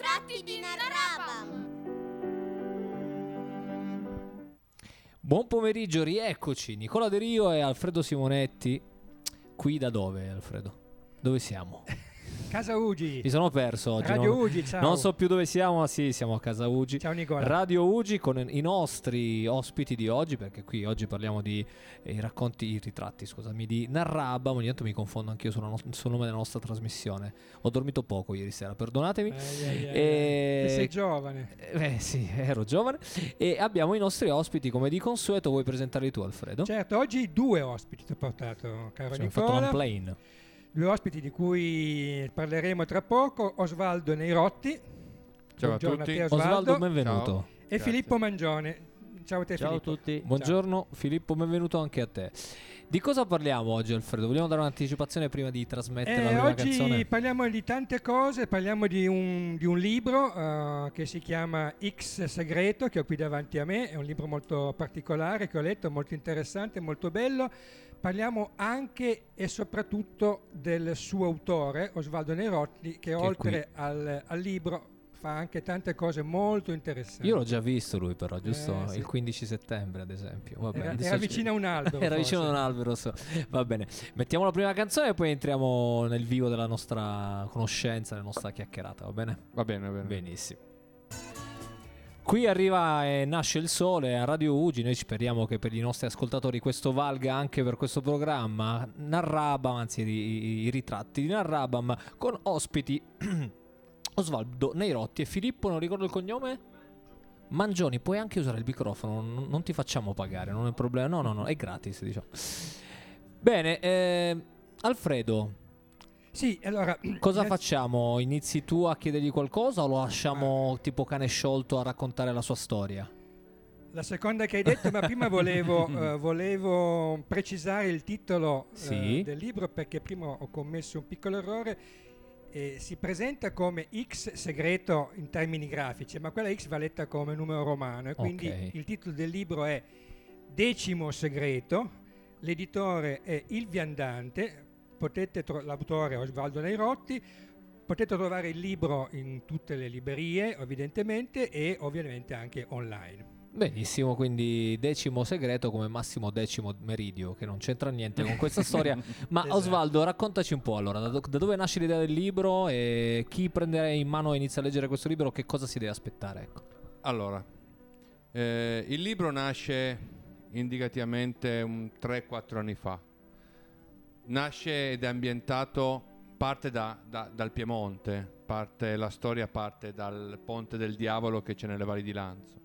ritratti di Narrabam. Buon pomeriggio, rieccoci. Nicola De Rio e Alfredo Simonetti. Qui da dove, Alfredo? Dove siamo? Casa Ugi. Mi sono perso oggi. Radio non, Ugi, ciao. non so più dove siamo, ma sì, siamo a casa Ugi. Ciao Nicola. Radio Ugi con i nostri ospiti di oggi, perché qui oggi parliamo di eh, racconti, i ritratti, scusami, di Narrabam. Ogni tanto mi confondo anch'io sul, no- sul nome della nostra trasmissione. Ho dormito poco ieri sera, perdonatemi. Ai, ai. E- sei giovane. Eh sì, ero giovane. E abbiamo i nostri ospiti, come di consueto. Vuoi presentarli tu, Alfredo? Certo, oggi due ospiti ti ho portato, caro fatto Nicola. un plane. Due ospiti di cui parleremo tra poco, Osvaldo Neirotti. Ciao a Buongiorno tutti. te, Osvaldo, Osvaldo. benvenuto. Ciao. E Grazie. Filippo Mangione. Ciao a te Ciao a Filippo. tutti. Buongiorno Filippo, benvenuto anche a te. Di cosa parliamo oggi, Alfredo? Vogliamo dare un'anticipazione prima di trasmettere la Eh, prima oggi canzone? parliamo di tante cose, parliamo di un, di un libro eh, che si chiama X Segreto, che ho qui davanti a me, è un libro molto particolare che ho letto, molto interessante, molto bello. Parliamo anche e soprattutto del suo autore, Osvaldo Neirotti, che è oltre al, al libro fa anche tante cose molto interessanti. Io l'ho già visto lui però, giusto? Eh, sì. Il 15 settembre, ad esempio. Va bene, Era, era ci- vicino a un albero. Era vicino ad forse. un albero, so. va bene. Mettiamo la prima canzone e poi entriamo nel vivo della nostra conoscenza, della nostra chiacchierata, va bene? Va bene, va bene. Benissimo. Qui arriva e nasce il sole a Radio Ugi, noi speriamo che per i nostri ascoltatori questo valga anche per questo programma. Narrabam, anzi i, i ritratti di Narrabam con ospiti Osvaldo Neirotti e Filippo, non ricordo il cognome? Mangioni, puoi anche usare il microfono, non, non ti facciamo pagare, non è un problema, no no no, è gratis diciamo. Bene, eh, Alfredo, Sì, allora... Cosa facciamo? Inizi tu a chiedergli qualcosa o lo lasciamo tipo cane sciolto a raccontare la sua storia? La seconda che hai detto, ma prima volevo, eh, volevo precisare il titolo eh, Sì. del libro perché prima ho commesso un piccolo errore. Eh, si presenta come X segreto in termini grafici, ma quella X va letta come numero romano e quindi Ok. il titolo del libro è Decimo segreto, l'editore è Il Viandante, potete tro- l'autore è Osvaldo Neirotti, potete trovare il libro in tutte le librerie evidentemente e ovviamente anche online. Benissimo, quindi decimo segreto come massimo decimo meridio, che non c'entra niente con questa storia. Ma Esatto. Osvaldo, raccontaci un po' allora, da, do- da dove nasce l'idea del libro e chi prende in mano e inizia a leggere questo libro, che cosa si deve aspettare? Ecco. Allora, eh, il libro nasce indicativamente un 3-4 anni fa. Nasce ed è ambientato, parte da- da- dal Piemonte, parte, la storia parte dal Ponte del Diavolo che c'è nelle valli di Lanzo.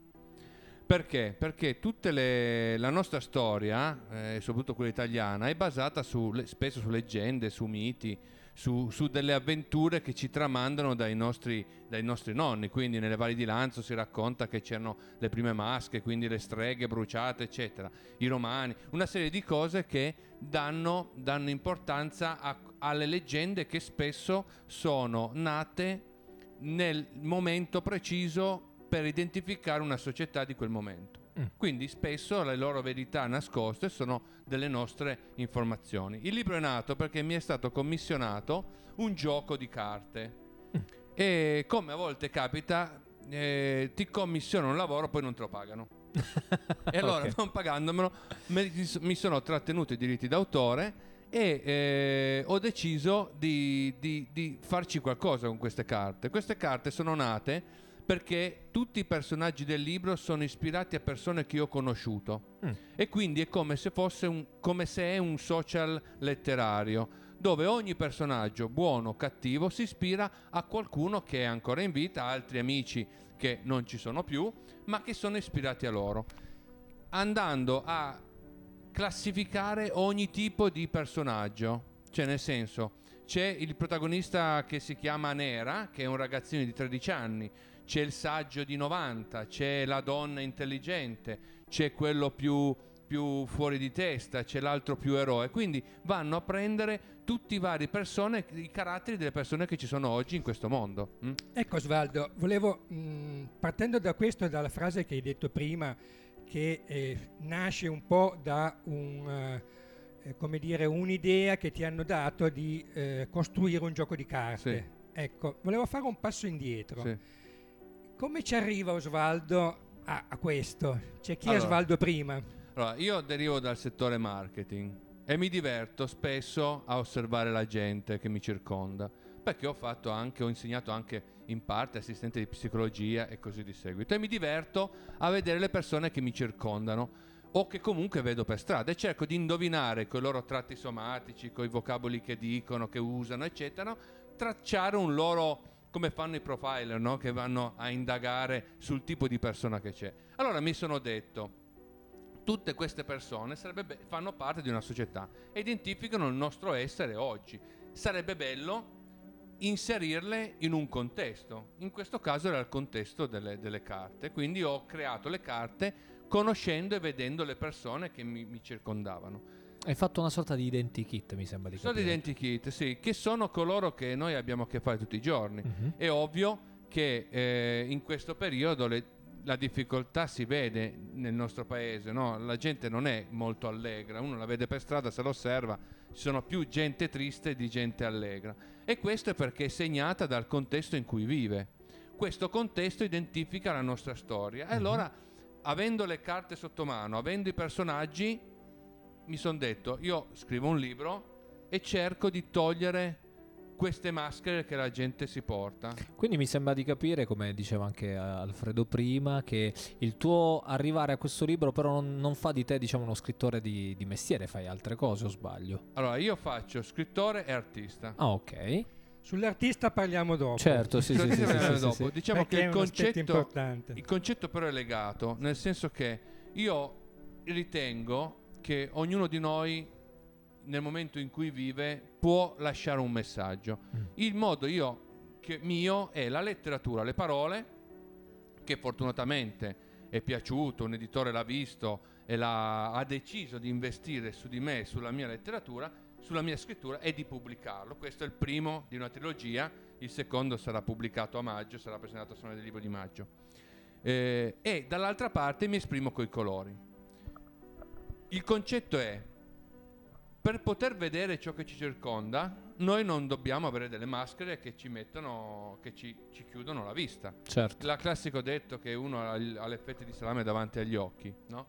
Perché? Perché tutta la nostra storia, eh, soprattutto quella italiana, è basata su, spesso su leggende, su miti, su, su delle avventure che ci tramandano dai nostri, dai nostri nonni. Quindi nelle valli di Lanzo si racconta che c'erano le prime masche, quindi le streghe bruciate, eccetera. I romani, una serie di cose che danno, danno importanza a- alle leggende che spesso sono nate nel momento preciso per identificare una società di quel momento. Mm. Quindi spesso le loro verità nascoste sono delle nostre informazioni. Il libro è nato perché mi è stato commissionato un gioco di carte Mm. e come a volte capita eh, ti commissionano un lavoro poi non te lo pagano. E allora, Ok. non pagandomelo, me- mi sono trattenuto i diritti d'autore e eh, ho deciso di, di- di farci qualcosa con queste carte. Queste carte sono nate perché tutti i personaggi del libro sono ispirati a persone che io ho conosciuto Mm. e quindi è come se fosse un, come se è un social letterario dove ogni personaggio, buono o cattivo, si ispira a qualcuno che è ancora in vita, altri amici che non ci sono più, ma che sono ispirati a loro, andando a classificare ogni tipo di personaggio. Cioè, nel senso, c'è il protagonista che si chiama Nera, che è un ragazzino di 13 anni, c'è il saggio di 90, c'è la donna intelligente, c'è quello più, più fuori di testa, c'è l'altro più eroe. Quindi vanno a prendere tutti i vari persone, i caratteri delle persone che ci sono oggi in questo mondo. mm? Ecco Osvaldo, volevo, mh, partendo da questo, dalla frase che hai detto prima, che eh, nasce un po' da un, eh, come dire, un'idea che ti hanno dato di eh, costruire un gioco di carte. Ecco, volevo fare un passo indietro. Sì. Come ci arriva Osvaldo a, a questo? C'è chi è Allora. Osvaldo prima? Allora, io derivo dal settore marketing e mi diverto spesso a osservare la gente che mi circonda, perché ho fatto anche, ho insegnato anche in parte assistente di psicologia e così di seguito. E mi diverto a vedere le persone che mi circondano o che comunque vedo per strada e cerco di indovinare con i loro tratti somatici, con i vocaboli che dicono, che usano, eccetera, tracciare un loro come fanno i profiler, no? che vanno a indagare sul tipo di persona che c'è. Allora mi sono detto, tutte queste persone be- fanno parte di una società identificano il nostro essere oggi. Sarebbe bello inserirle in un contesto. In questo caso era il contesto delle, delle carte. Quindi ho creato le carte conoscendo e vedendo le persone che mi, mi circondavano. Hai fatto una sorta di identikit, mi sembra di Sono capire. identikit, sì, che sono coloro che noi abbiamo a che fare tutti i giorni. Mhm. È ovvio che eh, in questo periodo le- la difficoltà si vede nel nostro paese, no? la gente non è molto allegra, uno la vede per strada, se lo osserva, ci sono più gente triste di gente allegra e questo è perché è segnata dal contesto in cui vive. Questo contesto identifica la nostra storia e allora avendo le carte sotto mano, avendo i personaggi, mi sono detto, io scrivo un libro e cerco di togliere queste maschere che la gente si porta. Quindi mi sembra di capire, come diceva anche Alfredo prima, che il tuo arrivare a questo libro però non, non fa di te diciamo uno scrittore di, di mestiere, fai altre cose o sbaglio? Allora, io faccio scrittore e artista. Ah ok, Sull'artista parliamo dopo. certo, sì, sì, sì, Scrittore sì, sì, dopo. sì. Diciamo perché che è il concetto, importante. il concetto però è legato, nel senso che io ritengo che ognuno di noi nel momento in cui vive può lasciare un messaggio. Mm. Il modo io, che, mio è la letteratura, le parole, che fortunatamente è piaciuto, un editore l'ha visto e l'ha- ha deciso di investire su di me, sulla mia letteratura, sulla mia scrittura e di pubblicarlo. Questo è il primo di una trilogia, il secondo sarà pubblicato a maggio, sarà presentato al Salone del Libro di maggio. Eh, e dall'altra parte mi esprimo coi colori. Il concetto è, per poter vedere ciò che ci circonda, noi non dobbiamo avere delle maschere che ci mettono, che ci, ci chiudono la vista. certo. Il classico detto che uno ha, ha l'effetto di salame davanti agli occhi, no?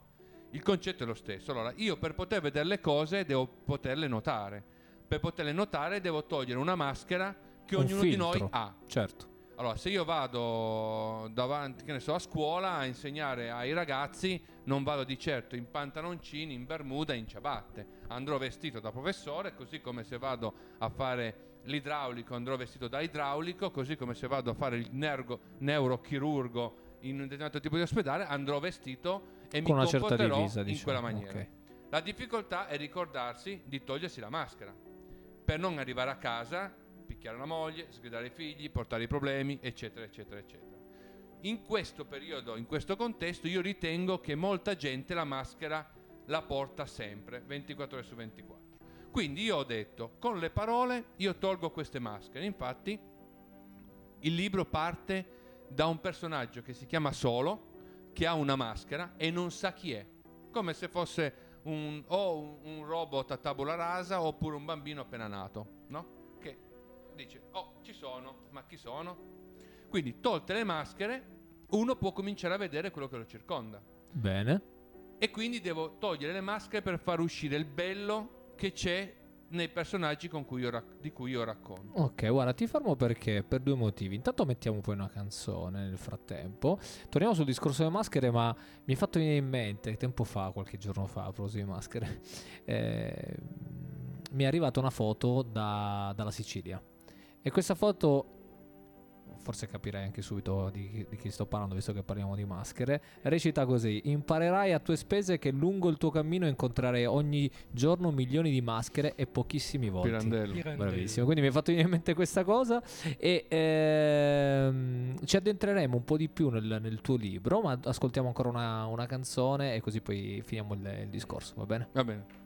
Il concetto è lo stesso. Allora, io per poter vedere le cose devo poterle notare. Per poterle notare devo togliere una maschera che Un ognuno di noi filtro. ha. Certo. Allora, se io vado davanti, che ne so, a scuola a insegnare ai ragazzi, non vado di certo in pantaloncini, in bermuda, in ciabatte. Andrò vestito da professore, così come se vado a fare l'idraulico andrò vestito da idraulico, così come se vado a fare il nergo- neurochirurgo in un determinato tipo di ospedale, andrò vestito e mi Con una certa comporterò divisa, in diciamo. quella maniera. ok. La difficoltà è ricordarsi di togliersi la maschera per non arrivare a casa, picchiare la moglie, sgridare i figli, portare i problemi, eccetera, eccetera, eccetera. In questo periodo, in questo contesto, io ritengo che molta gente la maschera la porta sempre, 24 ore su 24. Quindi io ho detto, con le parole io tolgo queste maschere. Infatti, il libro parte da un personaggio che si chiama Solo, che ha una maschera e non sa chi è, come se fosse un, o un, un robot a tavola rasa oppure un bambino appena nato, no? Dice, oh, ci sono, ma chi sono? Quindi, tolte le maschere, uno può cominciare a vedere quello che lo circonda. Bene. E quindi devo togliere le maschere per far uscire il bello che c'è nei personaggi con cui rac- di cui io racconto. Ok, guarda, ti fermo perché per due motivi. Intanto mettiamo poi una canzone nel frattempo. Torniamo sul discorso delle maschere, ma mi è fatto venire in mente tempo fa, qualche giorno fa, a proposito di maschere. eh, mi è arrivata una foto da- dalla Sicilia. E questa foto, forse capirai anche subito di, chi- di chi sto parlando, visto che parliamo di maschere. Recita così: Imparerai a tue spese che lungo il tuo cammino incontrerai ogni giorno milioni di maschere e pochissimi volti. Pirandello. Pirandello. Bravissimo, quindi mi hai fatto venire in mente questa cosa e ehm, ci addentreremo un po' di più nel, nel tuo libro, ma ascoltiamo ancora una, una canzone e così poi finiamo il, il discorso, va bene? Va bene.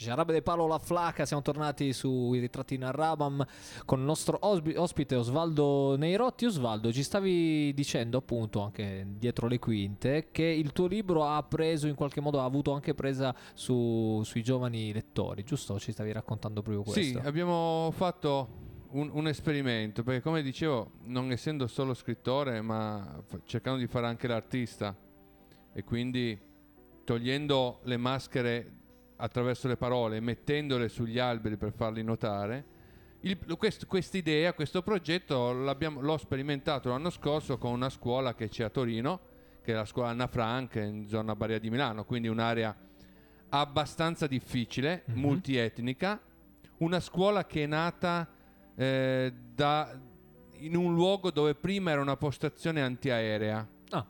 Jarabe de Palo La Flaca, siamo tornati sui ritratti in Arabam con il nostro ospite Osvaldo Neirotti. Osvaldo, ci stavi dicendo appunto anche dietro le quinte che il tuo libro ha preso in qualche modo, ha avuto anche presa su- sui giovani lettori, giusto? Ci stavi raccontando proprio questo. Sì, abbiamo fatto un, un esperimento, perché come dicevo, non essendo solo scrittore, ma f- cercando di fare anche l'artista e quindi togliendo le maschere attraverso le parole mettendole sugli alberi per farli notare, quest- questa idea, questo progetto l'ho sperimentato l'anno scorso con una scuola che c'è a Torino, che è la scuola Anna Frank in zona Baria di Milano, quindi un'area abbastanza difficile, Mhm. multietnica, una scuola che è nata eh, da- in un luogo dove prima era una postazione antiaerea Ah.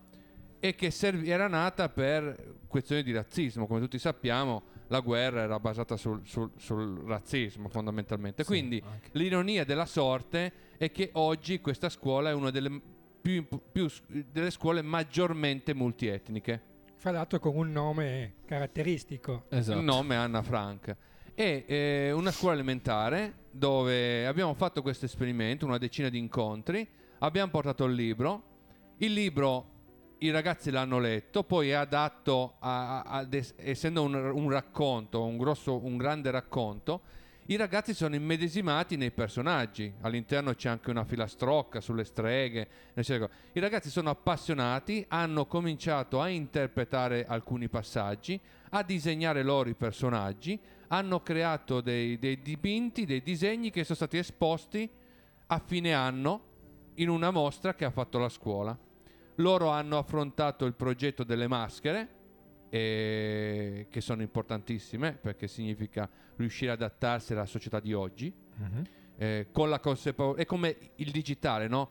e che serv- era nata per questioni di razzismo. Come tutti sappiamo, la guerra era basata sul, sul- sul razzismo fondamentalmente. Sì, Quindi anche. l'ironia della sorte è che oggi questa scuola è una delle, più più delle scuole maggiormente multietniche. Fra l'altro con un nome caratteristico. Esatto. Il nome Anna Frank. È eh, una scuola elementare dove abbiamo fatto questo esperimento, una decina di incontri, abbiamo portato il libro, il libro i ragazzi l'hanno letto, poi è adatto, a, a- es- essendo un, un racconto, un, grosso, un grande racconto, i ragazzi sono immedesimati nei personaggi, all'interno c'è anche una filastrocca sulle streghe, eccetera. i ragazzi sono appassionati, hanno cominciato a interpretare alcuni passaggi, a disegnare loro i personaggi, hanno creato dei, dei dipinti, dei disegni che sono stati esposti a fine anno in una mostra che ha fatto la scuola. Loro hanno affrontato il progetto delle maschere, eh, che sono importantissime perché significa riuscire ad adattarsi alla società di oggi, Mhm. eh, con la consapevolezza. È come il digitale, no?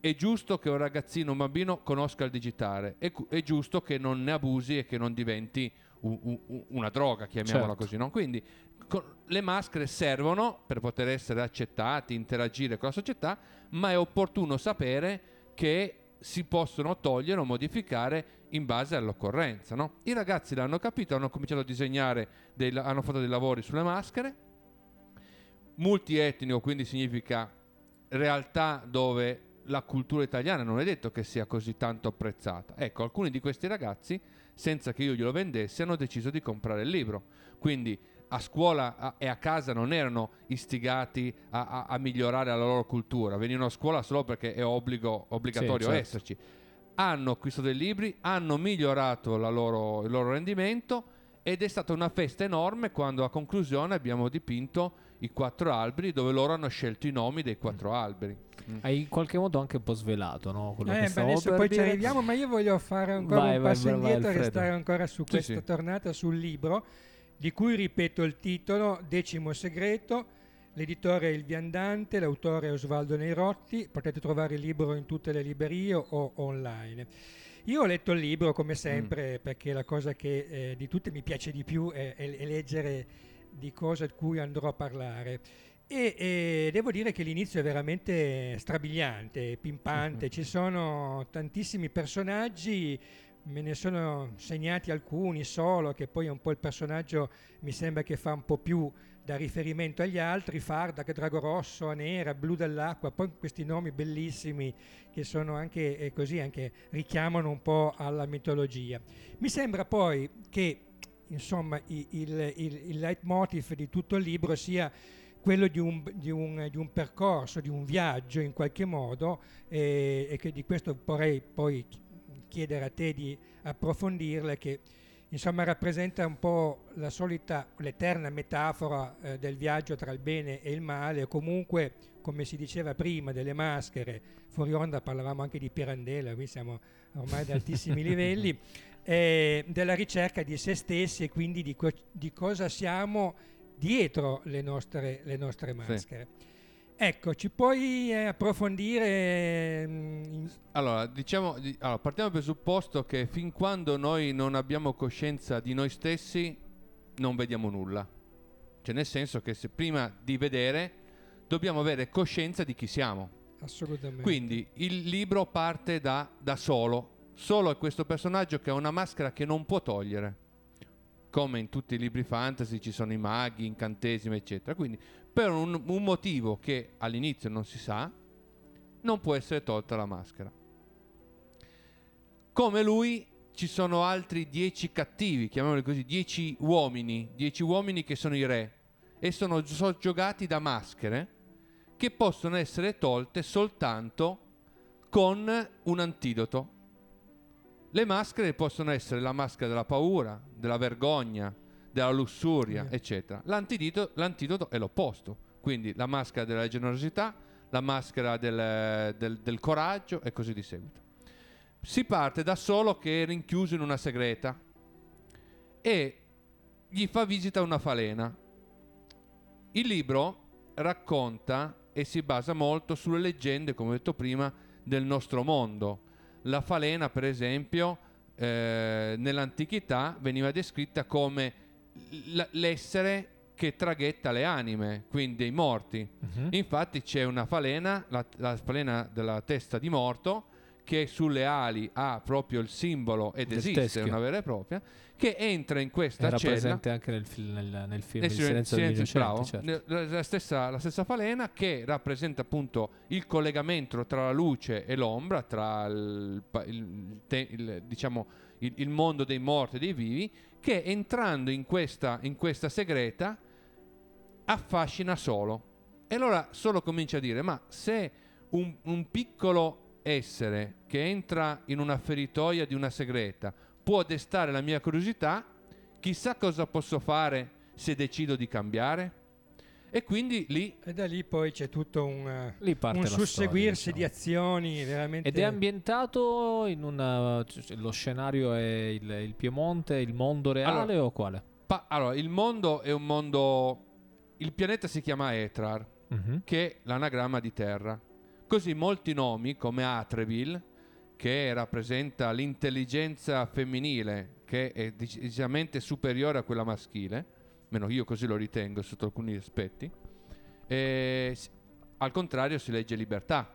È giusto che un ragazzino, un bambino conosca il digitale, è, cu- è giusto che non ne abusi e che non diventi u- u- una droga, chiamiamola Certo. così, no? Quindi co- le maschere servono per poter essere accettati, interagire con la società, ma è opportuno sapere che si possono togliere o modificare in base all'occorrenza. no? I ragazzi l'hanno capito, hanno cominciato a disegnare, dei, hanno fatto dei lavori sulle maschere, multietnico quindi significa realtà dove la cultura italiana non è detto che sia così tanto apprezzata. Ecco, alcuni di questi ragazzi, senza che io glielo vendessi, hanno deciso di comprare il libro. Quindi a scuola a- e a casa non erano istigati a, a- a migliorare la loro cultura, venivano a scuola solo perché è obbligo, obbligatorio certo. esserci. Hanno acquistato dei libri, hanno migliorato la loro- il loro rendimento ed è stata una festa enorme quando a conclusione abbiamo dipinto i quattro alberi dove loro hanno scelto i nomi dei quattro alberi. Hai in qualche modo anche un po' svelato, no? Quello che Eh, beh, stavo adesso poi ci arriviamo, ma io voglio fare ancora Vai, un vai, passo vai, vai, indietro e restare ancora su Sì, questa sì. tornata sul libro, di cui ripeto il titolo, Decimo Segreto, l'editore è Il Viandante, l'autore è Osvaldo Neirotti, potete trovare il libro in tutte le librerie o online. Io ho letto il libro come sempre perché la cosa che eh, di tutte mi piace di più è, è- è leggere di cose di cui andrò a parlare. E, e devo dire che l'inizio è veramente strabiliante, pimpante, ci sono tantissimi personaggi, me ne sono segnati alcuni solo, che poi è un po' il personaggio mi sembra che fa un po' più da riferimento agli altri, Fardak, Drago Rosso, Nera, Blu dell'acqua, poi questi nomi bellissimi che sono anche eh, così, anche richiamano un po' alla mitologia. Mi sembra poi che insomma il, il, il leitmotiv di tutto il libro sia quello di un, di un- di un percorso, di un viaggio in qualche modo eh, e che di questo vorrei poi chiedere a te di approfondirle che insomma rappresenta un po' la solita, l'eterna metafora eh, del viaggio tra il bene e il male o comunque come si diceva prima delle maschere, fuori onda parlavamo anche di Pirandella, qui siamo ormai ad altissimi livelli, eh, della ricerca di se stessi e quindi di, co- di cosa siamo dietro le nostre, le nostre maschere. Ecco, ci puoi eh, approfondire? mm, Allora, diciamo, di- allora, partiamo dal presupposto che fin quando noi non abbiamo coscienza di noi stessi, non vediamo nulla. Cioè, nel senso che se prima di vedere dobbiamo avere coscienza di chi siamo. assolutamente. Quindi il libro parte da, da solo. Solo è questo personaggio che ha una maschera che non può togliere. come in tutti i libri fantasy ci sono i maghi, incantesimi, eccetera. Quindi per un, un motivo che all'inizio non si sa, non può essere tolta la maschera. Come lui ci sono altri dieci cattivi, chiamiamoli così, dieci uomini, dieci uomini che sono i re e sono soggiogati da maschere che possono essere tolte soltanto con un antidoto. Le maschere possono essere la maschera della paura, della vergogna, della lussuria, Sì. eccetera. L'antidoto, l'antidoto è l'opposto, quindi la maschera della generosità, la maschera del, del- del coraggio e così di seguito. Si parte da solo che è rinchiuso in una segreta e gli fa visita una falena. Il libro racconta e si basa molto sulle leggende, come ho detto prima, del nostro mondo. La falena, per esempio, eh, nell'antichità veniva descritta come l- l'essere che traghetta le anime, quindi dei morti. Mhm. Infatti c'è una falena, la, la falena della testa di morto, che sulle ali ha proprio il simbolo ed Del esiste, teschio. una vera e propria, che entra in questa Era cella. presente anche nel, fil- nel- nel film Nel Il silen- silenzio silenzio- certo. La, stessa, la stessa falena che rappresenta appunto il collegamento tra la luce e l'ombra, tra il, il il- diciamo, il mondo dei morti e dei vivi, che entrando in questa, in questa segreta affascina solo. E allora solo comincia a dire, ma se un, un piccolo essere che entra in una feritoia di una segreta può destare la mia curiosità, chissà cosa posso fare se decido di cambiare. E quindi lì E da lì poi c'è tutto un, eh, un la storia, susseguirsi diciamo. di azioni veramente... Ed è ambientato in una. cioè, lo scenario è il, il Piemonte, il mondo reale o quale? pa- allora, il mondo è un mondo. Il pianeta si chiama Etrar, Mhm. che è l'anagramma di Terra. Così molti nomi, come Atreville, che rappresenta l'intelligenza femminile, che è decisamente superiore a quella maschile, meno io così lo ritengo sotto alcuni aspetti, e al contrario si legge libertà.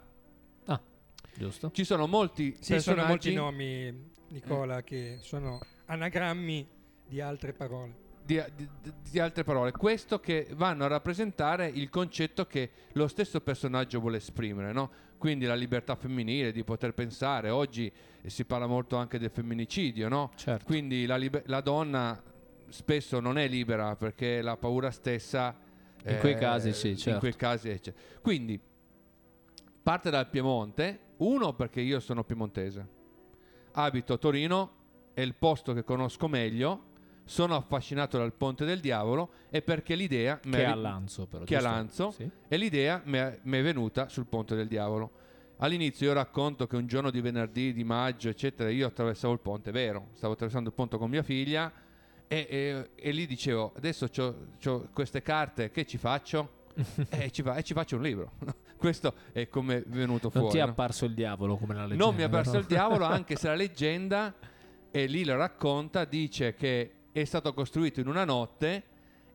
Giusto? Ci sono molti Sì, sono molti nomi, Nicola, che sono anagrammi di altre parole. di, di- di altre parole, questo che vanno a rappresentare il concetto che lo stesso personaggio vuole esprimere, no? Quindi la libertà femminile di poter pensare. Oggi eh, si parla molto anche del femminicidio, no? Certo. Quindi la, libe- la donna spesso non è libera perché la paura stessa. In quei casi sì, In certo. quei casi. Quindi parte dal Piemonte. Uno perché io sono piemontese, abito a Torino, è il posto che conosco meglio. Sono affascinato dal Ponte del Diavolo e perché l'idea Che è- a Lanzo, però. che a? Lanzo. Sì. e l'idea mi è, mi è venuta sul Ponte del Diavolo. All'inizio io racconto che un giorno di venerdì, di maggio, eccetera, io attraversavo il ponte, è vero, stavo attraversando il ponte con mia figlia e, e- e lì dicevo, adesso ho queste carte, che ci faccio? e, ci fa- e ci faccio un libro. Questo è come è venuto Non fuori. ti è no? apparso il diavolo come la leggenda. Non mi è apparso no? il diavolo, anche se la leggenda, e lì lo racconta, dice che è stato costruito in una notte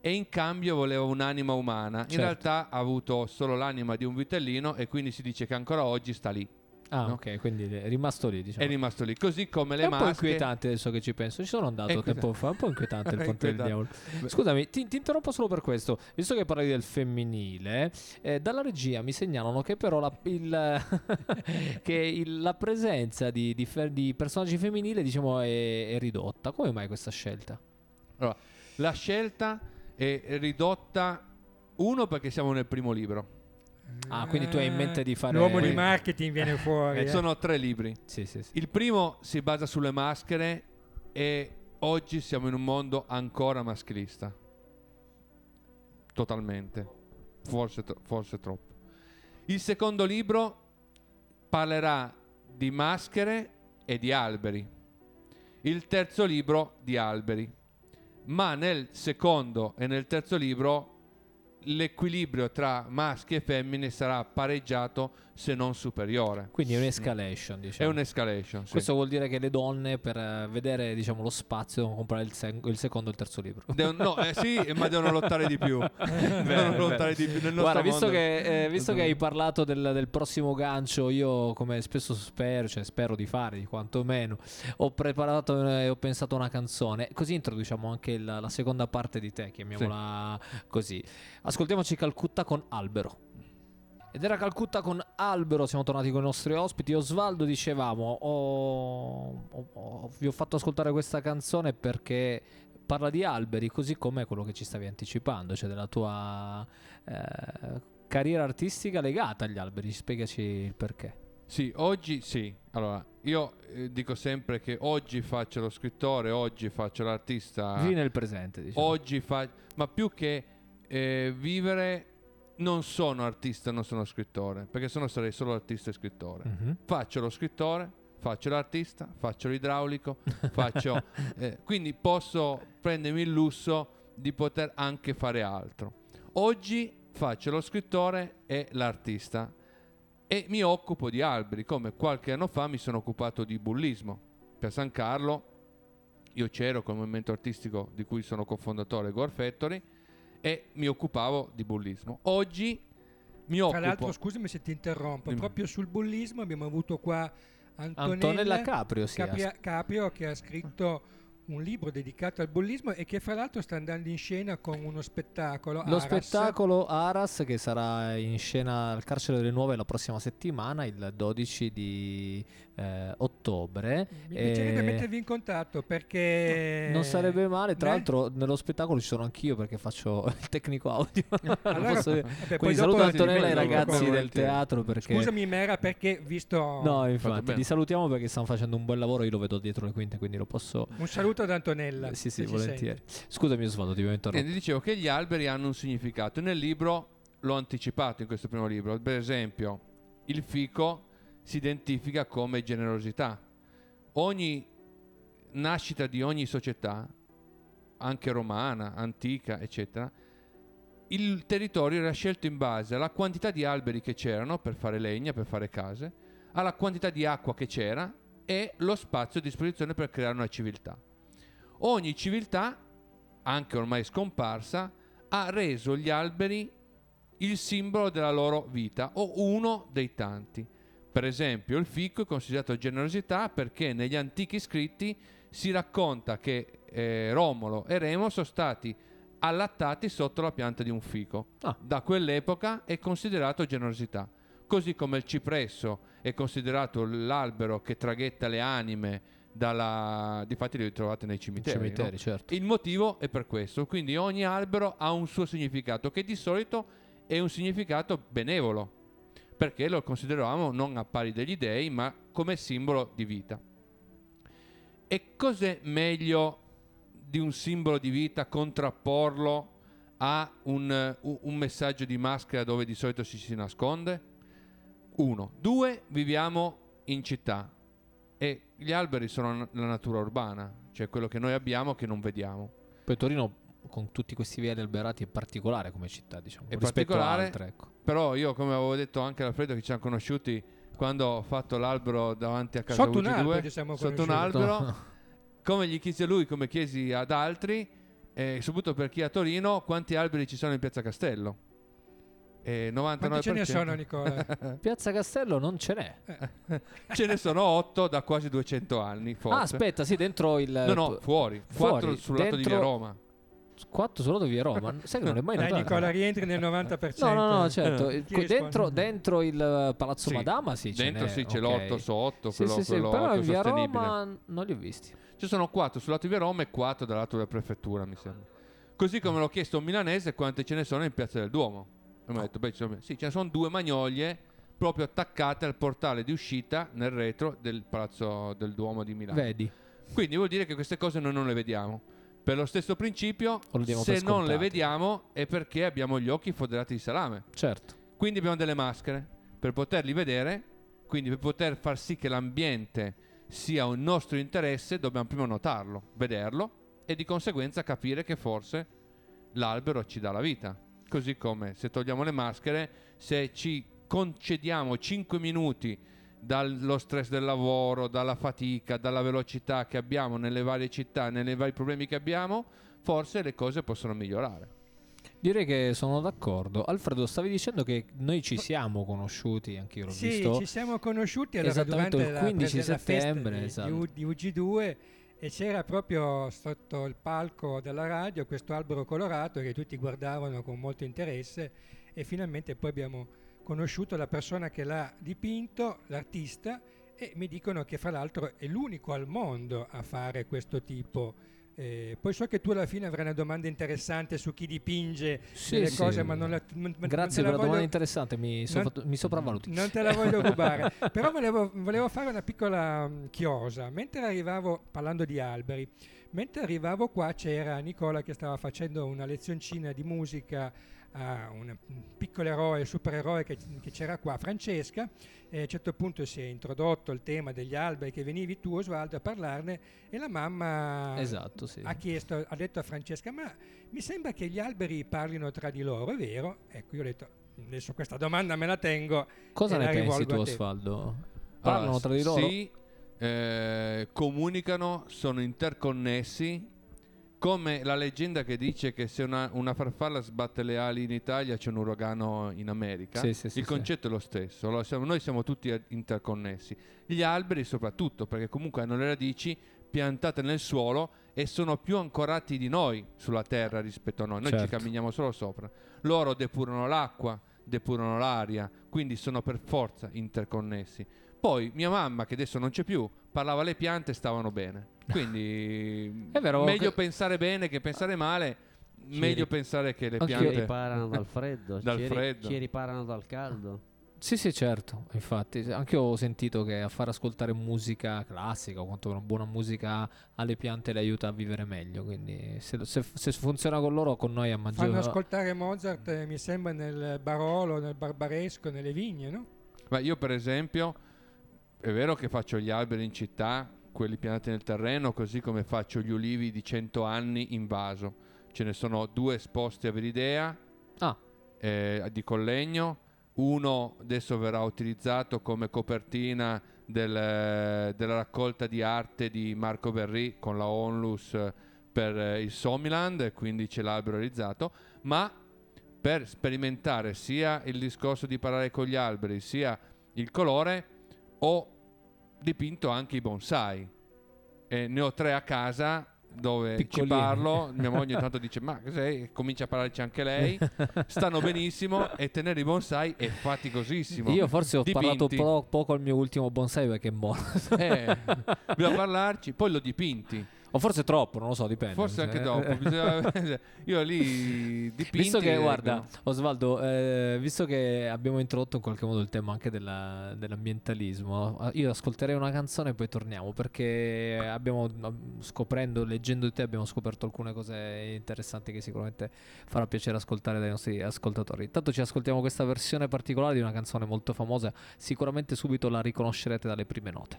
e in cambio voleva un'anima umana. In Certo. realtà ha avuto solo l'anima di un vitellino e quindi si dice che ancora oggi sta lì. Ah, no? ok, quindi è rimasto lì, diciamo. È rimasto lì. Così come È le un po' inquietante adesso che ci penso. Ci sono andato È tempo fa. Un po' inquietante il È ponte del diavolo. Scusami, ti, ti interrompo solo per questo. Visto che parlavi del femminile, eh, dalla regia mi segnalano che però la, il- che il- la presenza di, di di personaggi femminili diciamo è, è ridotta. Come mai questa scelta? Allora, la scelta è ridotta. Uno perché siamo nel primo libro. Ah, quindi tu hai in mente di fare- L'uomo di marketing viene fuori. Eh, eh. sono tre libri. Sì, sì, sì. Il primo si basa sulle maschere e oggi siamo in un mondo ancora maschilista. Totalmente. Forse, tro- forse troppo. Il secondo libro parlerà di maschere e di alberi. Il terzo libro di alberi. Ma nel secondo e nel terzo libro l'equilibrio tra maschi e femmine sarà pareggiato se non superiore. Quindi è un'escalation, È diciamo. un'escalation. sì. Questo vuol dire che le donne per eh, vedere diciamo, lo spazio devono comprare il, sen- il secondo e il terzo libro. Devono- no, eh, sì, ma devono lottare di più. devono lottare di più. Guarda, visto, che, eh, visto che hai parlato del, del prossimo gancio, io come spesso spero, cioè spero di fare, di quantomeno, ho preparato e ho pensato una canzone, così introduciamo anche il- la seconda parte di te, chiamiamola così. Ascoltiamoci Calcutta con Albero. Ed era Calcutta con Albero, siamo tornati con i nostri ospiti. Osvaldo dicevamo, ho- ho- ho- vi ho fatto ascoltare questa canzone perché parla di alberi, così come quello che ci stavi anticipando, cioè della tua eh, carriera artistica legata agli alberi. Spiegaci il perché. Sì, oggi sì. Allora, io eh, dico sempre che oggi faccio lo scrittore, oggi faccio l'artista. Vivi nel presente, diciamo. Oggi fa... Ma più che eh, vivere, non sono artista, non sono scrittore, perché se no sarei solo artista e scrittore. Mhm. Faccio lo scrittore, faccio l'artista, faccio l'idraulico, faccio... eh, quindi posso prendermi il lusso di poter anche fare altro. Oggi faccio lo scrittore e l'artista e mi occupo di alberi, come qualche anno fa mi sono occupato di bullismo. Per San Carlo io c'ero con il movimento artistico di cui sono cofondatore Gore Factory e mi occupavo di bullismo. Oggi mi Tra occupo... l'altro, scusami se ti interrompo, Dimmi. proprio sul bullismo abbiamo avuto qua Antonella, Antonella Caprio, sì. Capria- Caprio che ha scritto un libro dedicato al bullismo e che fra l'altro sta andando in scena con uno spettacolo. Lo Aras. spettacolo Aras che sarà in scena al Carcere delle Nuove la prossima settimana, il 12 di eh, ottobre. Mi piacerebbe E mettervi in contatto perché... Non sarebbe male, tra Eh? l'altro nello spettacolo ci sono anch'io perché faccio il tecnico audio. Allora, Posso vabbè, Quindi saluto Antonella e i ragazzi del teatro perché... Scusami Mera perché visto... No, infatti, li salutiamo perché stanno facendo un bel lavoro, io lo vedo dietro le quinte, quindi lo posso... Un saluto ad Antonella. Sì, sì, ci volentieri. Scusami Osvaldo, ti avevo interrotto. Niente, dicevo che gli alberi hanno un significato. Nel libro l'ho anticipato in questo primo libro. Per esempio, il fico si identifica come generosità. Ogni nascita di ogni società, anche romana, antica, eccetera, il territorio era scelto in base alla quantità di alberi che c'erano per fare legna, per fare case, alla quantità di acqua che c'era e lo spazio a disposizione per creare una civiltà. Ogni civiltà, anche ormai scomparsa, ha reso gli alberi il simbolo della loro vita o uno dei tanti. Per esempio, il fico è considerato generosità perché negli antichi scritti si racconta che eh, Romolo e Remo sono stati allattati sotto la pianta di un fico. Ah. Da quell'epoca è considerato generosità. Così come il cipresso è considerato l'albero che traghetta le anime dalla... Difatti li trovate nei cimiteri. no? Cimiteri, certo. Il motivo è per questo, quindi ogni albero ha un suo significato che di solito è un significato benevolo, perché lo consideravamo non a pari degli dei, ma come simbolo di vita. E cos'è meglio di un simbolo di vita contrapporlo a un, un- messaggio di maschera dove di solito ci si nasconde? Uno. Due, viviamo in città e gli alberi sono la natura urbana, cioè quello che noi abbiamo che non vediamo. Poi Torino con tutti questi viali alberati è particolare come città, diciamo, È rispetto a particolare. altre, ecco. Però io, come avevo detto anche Alfredo che ci hanno conosciuti quando ho fatto l'albero davanti a casa Sotto un UG2, albero ci siamo sotto un albero, come gli chiesi a lui, come chiesi ad altri, e soprattutto per chi è a Torino, quanti alberi ci sono in Piazza Castello? E 99%. Quanti ce ne sono Nicola? Piazza Castello non ce n'è. Ce ne sono 8 da quasi 200 anni, forse. Ah, aspetta, sì, dentro il No, no, fuori. fuori, 4 sul lato di dentro- via Roma. 4 solo di via Roma. Sai che non è mai Dai notato? Nicola, rientri nel 90%. No, no, no, certo. Risponde? dentro, dentro il eh, Palazzo Sì, Madama sì, ce Dentro n'è, sì, c'è ok. l'8 su 8, Sì, quello, sì, sì, quello però in via. Roma non li ho visti. Ci sono 4 sul lato di via Roma e 4 dal lato della prefettura, mi sembra. Così come l'ho chiesto a un milanese quante ce ne sono in Piazza del Duomo. E mi ha detto, beh, sì, ce ne sono due magnolie proprio attaccate al portale di uscita nel retro del Palazzo del Duomo di Milano. Vedi? Quindi vuol dire che queste cose noi non le vediamo. Per lo stesso principio, O le diamo se non le vediamo è perché abbiamo gli occhi foderati di salame. Certo. Quindi abbiamo delle maschere per poterli vedere, quindi per poter far sì che l'ambiente sia un nostro interesse, dobbiamo prima notarlo, vederlo e di conseguenza capire che forse l'albero ci dà la vita. Così come se togliamo le maschere, se ci concediamo 5 minuti dallo stress del lavoro, dalla fatica, dalla velocità che abbiamo nelle varie città, nei vari problemi che abbiamo, forse le cose possono migliorare. Direi che sono d'accordo. Alfredo, stavi dicendo che noi ci siamo conosciuti, anche io l'ho Sì, visto. ci siamo conosciuti allora, Esattamente il la 15 presa della festa settembre, di, esatto. di UG2 e c'era proprio sotto il palco della radio questo albero colorato che tutti guardavano con molto interesse e finalmente poi abbiamo conosciuto la persona che l'ha dipinto, l'artista, e mi dicono che fra l'altro è l'unico al mondo a fare questo tipo. Eh, poi so che tu alla fine avrai una domanda interessante su chi dipinge Sì, delle sì. cose, ma non la non- non Grazie la per la voglio- domanda interessante, mi, sopra- non- mi sopravvaluti. non te la voglio rubare, però volevo, volevo fare una piccola mm, chiosa. Mentre arrivavo, parlando di alberi, mentre arrivavo qua c'era Nicola che stava facendo una lezioncina di musica a un piccolo eroe, supereroe che, che c'era qua, Francesca, e a un certo punto si è introdotto il tema degli alberi che venivi tu Osvaldo a parlarne e la mamma Esatto, sì. ha chiesto, ha detto a Francesca, ma mi sembra che gli alberi parlino tra di loro, è vero? Ecco, io ho detto, adesso questa domanda me la tengo. Cosa ne pensi tu. Osvaldo? Parlano Allora, tra di loro? Sì, eh, comunicano, sono interconnessi. Come la leggenda che dice che se una, una farfalla sbatte le ali in Italia c'è un uragano in America, Sì, sì, il sì. concetto è lo stesso. Allora, siamo- noi siamo tutti interconnessi. Gli alberi soprattutto, perché comunque hanno le radici piantate nel suolo e sono più ancorati di noi sulla terra rispetto a noi. Noi ci Certo. camminiamo solo sopra. Loro depurano l'acqua, depurano l'aria, quindi sono per forza interconnessi. Poi mia mamma, che adesso non c'è più, parlava alle piante e stavano bene. Quindi È vero, meglio che- pensare bene che pensare male. Ci meglio ri- pensare che le Ci piante... riparano dal freddo, Dal ci, ri- freddo. ci riparano dal caldo. Sì, sì, certo, infatti, anche io ho sentito che a far ascoltare musica classica o quanto una buona musica alle piante le aiuta a vivere meglio, quindi se, se- se funziona con loro, con noi a maggior Fanno ascoltare Mozart, eh, mi sembra, nel Barolo, nel Barbaresco, nelle vigne, no? Ma io per esempio, è vero che faccio gli alberi in città, quelli piantati nel terreno, così come faccio gli ulivi di 100 anni in vaso. Ce ne sono due esposti a Veridea Ah, eh, di Collegno. Uno adesso verrà utilizzato come copertina del- della raccolta di arte di Marco Verri con la Onlus eh, per eh, il Somiland, e quindi c'è l'albero realizzato, ma per sperimentare sia il discorso di parlare con gli alberi, sia il colore, ho dipinto anche i bonsai. E ne ho tre a casa dove ci Piccolini. parlo. Mia moglie intanto dice: Ma cos'è? Comincia a parlarci anche lei. Stanno benissimo e tenere i bonsai è faticosissimo. io forse ho Dipinti. parlato po- poco al mio ultimo bonsai perché è morto. Eh, bisogna parlarci, poi l'ho dipinti. O forse troppo, non lo so, dipende. Forse anche dopo. eh. bisogna- io lì dipinti. Visto che, guarda, Osvaldo, eh, visto che abbiamo introdotto in qualche modo il tema anche della- dell'ambientalismo, eh, io ascolterei una canzone e poi torniamo perché abbiamo, scoprendo, leggendo di te, abbiamo scoperto alcune cose interessanti che sicuramente farà piacere ascoltare dai nostri ascoltatori. Intanto ci ascoltiamo questa versione particolare di una canzone molto famosa, sicuramente subito la riconoscerete dalle prime note.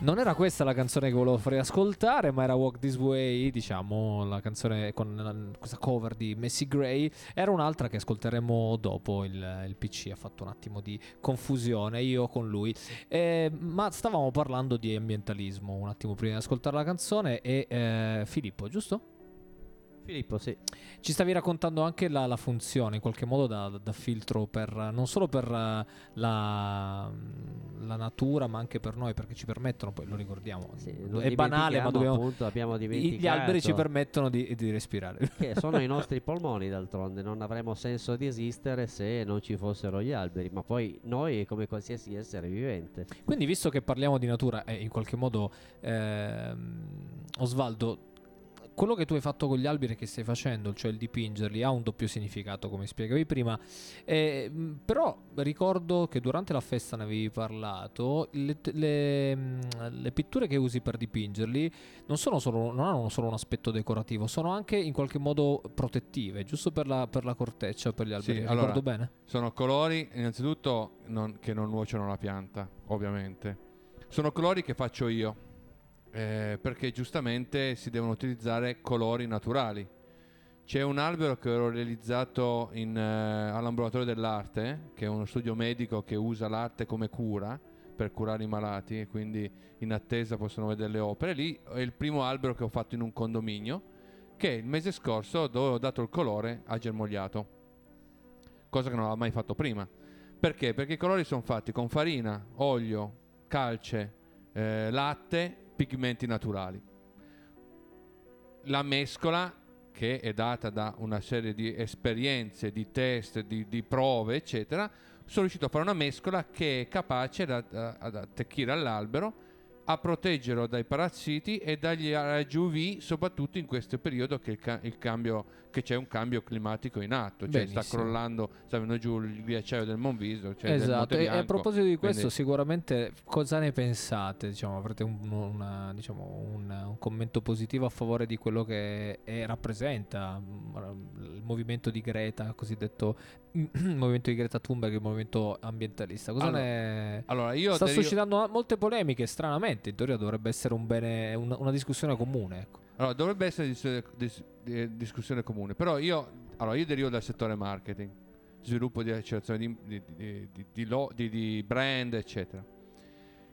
Non era questa la canzone che volevo farvi ascoltare, ma era Walk This Way, diciamo, la canzone con la- questa cover di Messi Gray. Era un'altra che ascolteremo dopo. Il, il PC ha fatto un attimo di confusione, io con lui. Eh, ma stavamo parlando di ambientalismo un attimo prima di ascoltare la canzone. E eh, Filippo, giusto? Filippo, sì. Ci stavi raccontando anche la, la funzione in qualche modo da, da filtro per non solo per eh, la, la natura, ma anche per noi, perché ci permettono, poi lo ricordiamo. sì, non è banale, ma dobbiamo. appunto, abbiamo dimenticato Gli alberi ci permettono di, di respirare. che sono i nostri polmoni d'altronde, non avremmo senso di esistere se non ci fossero gli alberi, ma poi noi come qualsiasi essere vivente. Quindi, visto che parliamo di natura e in qualche modo, ehm, Osvaldo, quello che tu hai fatto con gli alberi che stai facendo, cioè il dipingerli, ha un doppio significato, come spiegavi prima. Eh, mh, però ricordo che durante la festa ne avevi parlato. Le, le, mh, le pitture che usi per dipingerli non, sono solo, non hanno solo un aspetto decorativo, sono anche in qualche modo protettive, giusto per la, per la corteccia, per gli alberi. Sì, Ricordo allora, bene? Sono colori, innanzitutto, non- che non nuociono alla pianta, ovviamente. Sono colori che faccio io, eh, perché giustamente si devono utilizzare colori naturali. C'è un albero che ho realizzato in, eh, all'ambulatorio dell'arte, che è uno studio medico che usa l'arte come cura per curare i malati e quindi in attesa possono vedere le opere. Lì è il primo albero che ho fatto in un condominio che il mese scorso dove ho dato il colore ha germogliato, cosa che non aveva mai fatto prima. Perché? Perché i colori sono fatti con farina, olio, calce, eh, latte, pigmenti naturali. La mescola che è data da una serie di esperienze, di test, di, di prove, eccetera, sono riuscito a fare una mescola che è capace da- ad attecchire all'albero, a proteggerlo dai parassiti e dagli raggi UV, soprattutto in questo periodo che, il ca- cambio, che c'è un cambio climatico in atto, cioè sta Benissimo. crollando, sta venendo giù il ghiacciaio del Monviso. Cioè del esatto, Monte e, a proposito di questo, quindi- sicuramente cosa ne pensate? Diciamo, avrete un, una- diciamo, un- un commento positivo a favore di quello che è- rappresenta mm, il movimento di Greta, cosiddetto il movimento di Greta Thunberg, il movimento ambientalista. Cosa Allora, ne Allora, io sta derivo- suscitando molte polemiche, stranamente. In teoria dovrebbe essere un bene, una, una discussione comune. Ecco. Allora, dovrebbe essere dis- dis- eh, discussione comune, però io, allora, io derivo dal settore marketing, sviluppo di accelerazione di, di- di- lo- di brand, eccetera.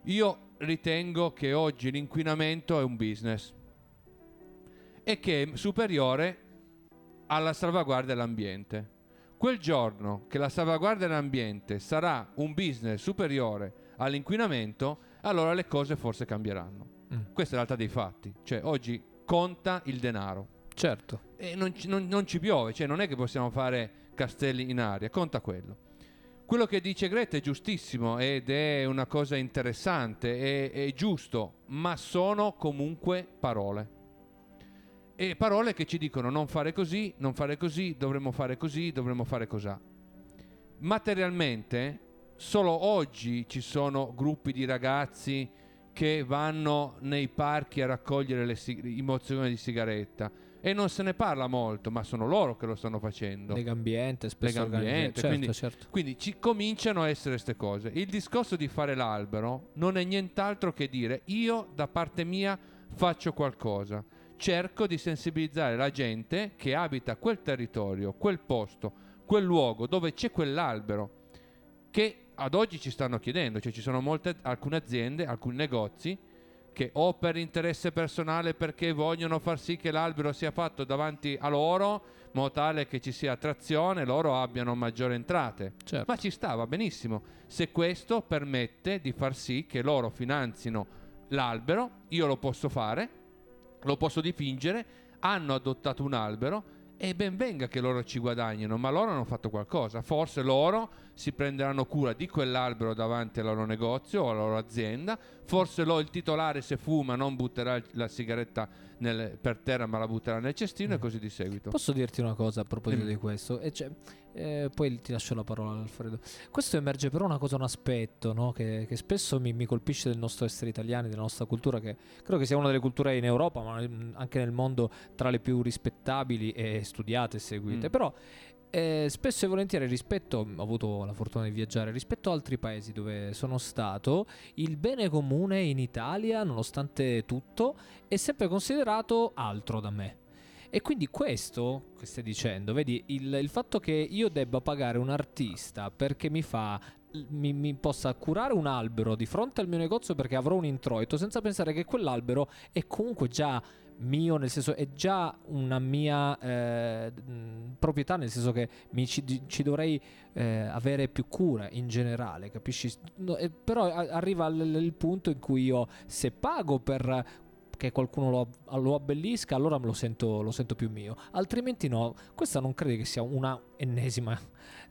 Io ritengo che oggi l'inquinamento è un business e che è superiore alla salvaguardia dell'ambiente. Quel giorno che la salvaguardia dell'ambiente sarà un business superiore all'inquinamento, allora le cose forse cambieranno. Mm. Questa è la realtà dei fatti. Cioè, oggi conta il denaro. Certo. E non ci, non- non ci piove, cioè non è che possiamo fare castelli in aria, conta quello. Quello che dice Greta è giustissimo ed è una cosa interessante, è, è giusto, ma sono comunque parole. E parole che ci dicono non fare così, non fare così, dovremmo fare così, dovremmo fare cos'ha. Materialmente, solo oggi ci sono gruppi di ragazzi che vanno nei parchi a raccogliere le sig- i mozzoni di sigaretta e non se ne parla molto, ma sono loro che lo stanno facendo. Legambiente, spesso Legambiente. Certo, quindi- certo. Quindi ci cominciano a essere queste cose. Il discorso di fare l'albero non è nient'altro che dire io da parte mia faccio qualcosa. Cerco di sensibilizzare la gente che abita quel territorio, quel posto, quel luogo dove c'è quell'albero che ad oggi ci stanno chiedendo, cioè ci sono molte alcune aziende, alcuni negozi che o per interesse personale perché vogliono far sì che l'albero sia fatto davanti a loro, in modo tale che ci sia attrazione, loro abbiano maggiori entrate. certo. Ma ci sta, va benissimo. Se questo permette di far sì che loro finanzino l'albero, io lo posso fare, lo posso dipingere, hanno adottato un albero e ben venga che loro ci guadagnino, ma loro hanno fatto qualcosa. Forse loro si prenderanno cura di quell'albero davanti al loro negozio o alla loro azienda, forse lo, il titolare se fuma non butterà la sigaretta nel- per terra ma la butterà nel cestino e Mm. così di seguito. Posso dirti una cosa a proposito Dimmi. di questo? E cioè, eh, poi ti lascio la parola, Alfredo. Questo emerge però una cosa, un aspetto no? che, che spesso mi, mi colpisce del nostro essere italiani, della nostra cultura, che credo che sia una delle culture in Europa, ma mm, anche nel mondo tra le più rispettabili e studiate e seguite. Mm. Però eh, spesso e volentieri rispetto, ho avuto la fortuna di viaggiare, rispetto a altri paesi dove sono stato, il bene comune in Italia, nonostante tutto, è sempre considerato altro da me. E quindi questo che stai dicendo, vedi, il, il fatto che io debba pagare un artista perché mi fa mi, mi possa curare un albero di fronte al mio negozio perché avrò un introito senza pensare che quell'albero è comunque già mio nel senso è già una mia eh, proprietà nel senso che mi ci, ci dovrei eh, avere più cura in generale capisci No, e però a- arriva il, il punto in cui io se pago per che qualcuno lo, lo abbellisca, allora lo sento, lo sento più mio. Altrimenti no. Questa non credi che sia una ennesima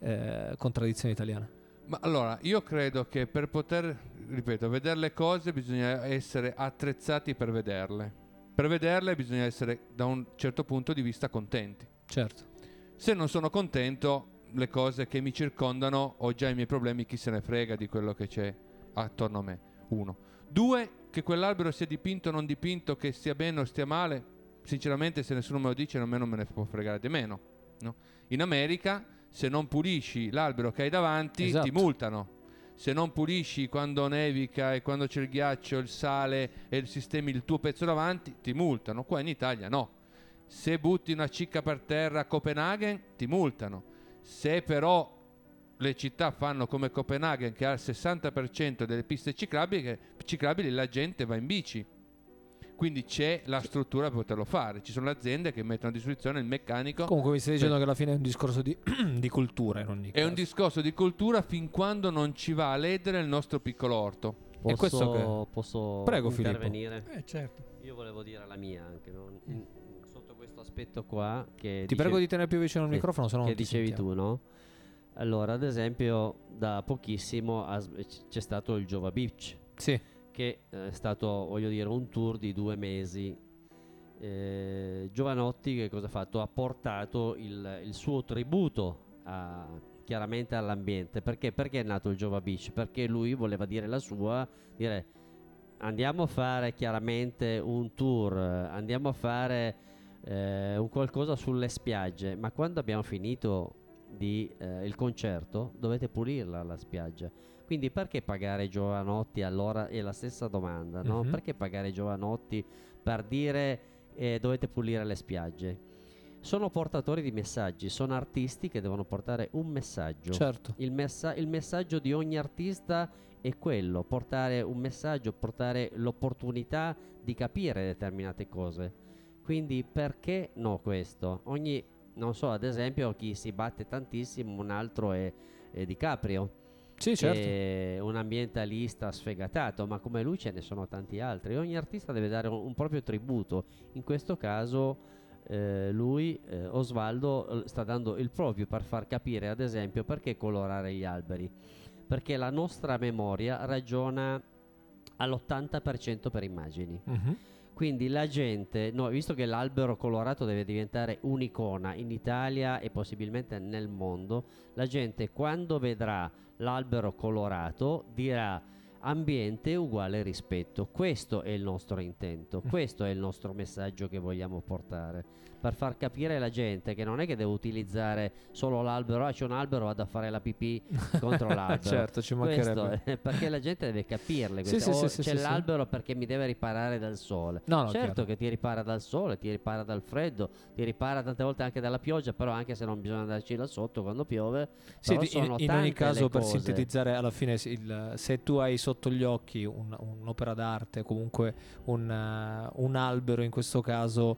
eh, contraddizione italiana. Ma allora, io credo che per poter, ripeto, vedere le cose bisogna essere attrezzati per vederle. Per vederle bisogna essere da un certo punto di vista contenti. Certo. Se non sono contento, le cose che mi circondano, ho già i miei problemi, chi se ne frega di quello che c'è attorno a me. Uno. Due, che quell'albero sia dipinto o non dipinto, che stia bene o stia male, sinceramente se nessuno me lo dice a me non me ne può fregare di meno. no? In America, se non pulisci l'albero che hai davanti, Esatto. ti multano. Se non pulisci quando nevica e quando c'è il ghiaccio, il sale e sistemi il tuo pezzo davanti, ti multano. Qua in Italia no. Se butti una cicca per terra a Copenaghen ti multano. Se però le città fanno come Copenaghen che ha il 60% delle piste ciclabili, ciclabili la gente va in bici. Quindi c'è la struttura per poterlo fare. Ci sono le aziende che mettono a disposizione il meccanico. Comunque mi stai dicendo che alla fine è un discorso di, di cultura in ogni È caso. un discorso di cultura fin quando non ci va a ledere il nostro piccolo orto. E Posso, questo che- posso Prego, Filippo. intervenire? Eh, certo. Io volevo dire la mia anche, no? In- sotto questo aspetto qua che Ti prego di tenere più vicino al microfono, se no che non dicevi sentiamo. tu, no? Allora, ad esempio, da pochissimo c'è stato il Jova Beach, Sì, che eh, è stato, voglio dire, un tour di due mesi. Eh, Giovanotti che cosa ha fatto? Ha portato il, il suo tributo a- chiaramente all'ambiente. Perché? Perché è nato il Jova Beach? Perché lui voleva dire la sua, dire andiamo a fare chiaramente un tour, andiamo a fare eh, un qualcosa sulle spiagge, ma quando abbiamo finito di, eh, il concerto dovete pulirla la spiaggia. Quindi perché pagare Giovanotti allora è la stessa domanda, no? Mhm. Perché pagare Giovanotti per dire eh, dovete pulire le spiagge? Sono portatori di messaggi, sono artisti che devono portare un messaggio. certo. Il, messa- il messaggio di ogni artista è quello, portare un messaggio, portare l'opportunità di capire determinate cose. Quindi perché no questo? Ogni, non so, ad esempio chi si batte tantissimo, un altro è, è DiCaprio, Sì, certo. che è un ambientalista sfegatato, ma come lui ce ne sono tanti altri. Ogni artista deve dare un, un proprio tributo. In questo caso eh, lui, eh, Osvaldo, sta dando il proprio per far capire, ad esempio, perché colorare gli alberi. Perché la nostra memoria ragiona all'80% per immagini. Mhm. Quindi la gente, no, visto che l'albero colorato deve diventare un'icona in Italia e possibilmente nel mondo, la gente quando vedrà l'albero colorato dirà ambiente uguale rispetto. Questo è il nostro intento, questo è il nostro messaggio che vogliamo portare. Per far capire alla gente che non è che deve utilizzare solo l'albero, ah c'è un albero, vado a fare la pipì contro l'albero. certo, ci Questo mancherebbe. è perché la gente deve capirle. Sì, sì, "Oh, sì, c'è l'albero perché mi deve riparare dal sole. No, no, certo chiaro. che ti ripara dal sole, ti ripara dal freddo, ti ripara tante volte anche dalla pioggia, però anche se non bisogna andarci là sotto quando piove. Sì, in, in ogni caso, per sintetizzare, alla fine, il- se tu hai sotto gli occhi un- un'opera d'arte, comunque un, eh, un albero in questo caso,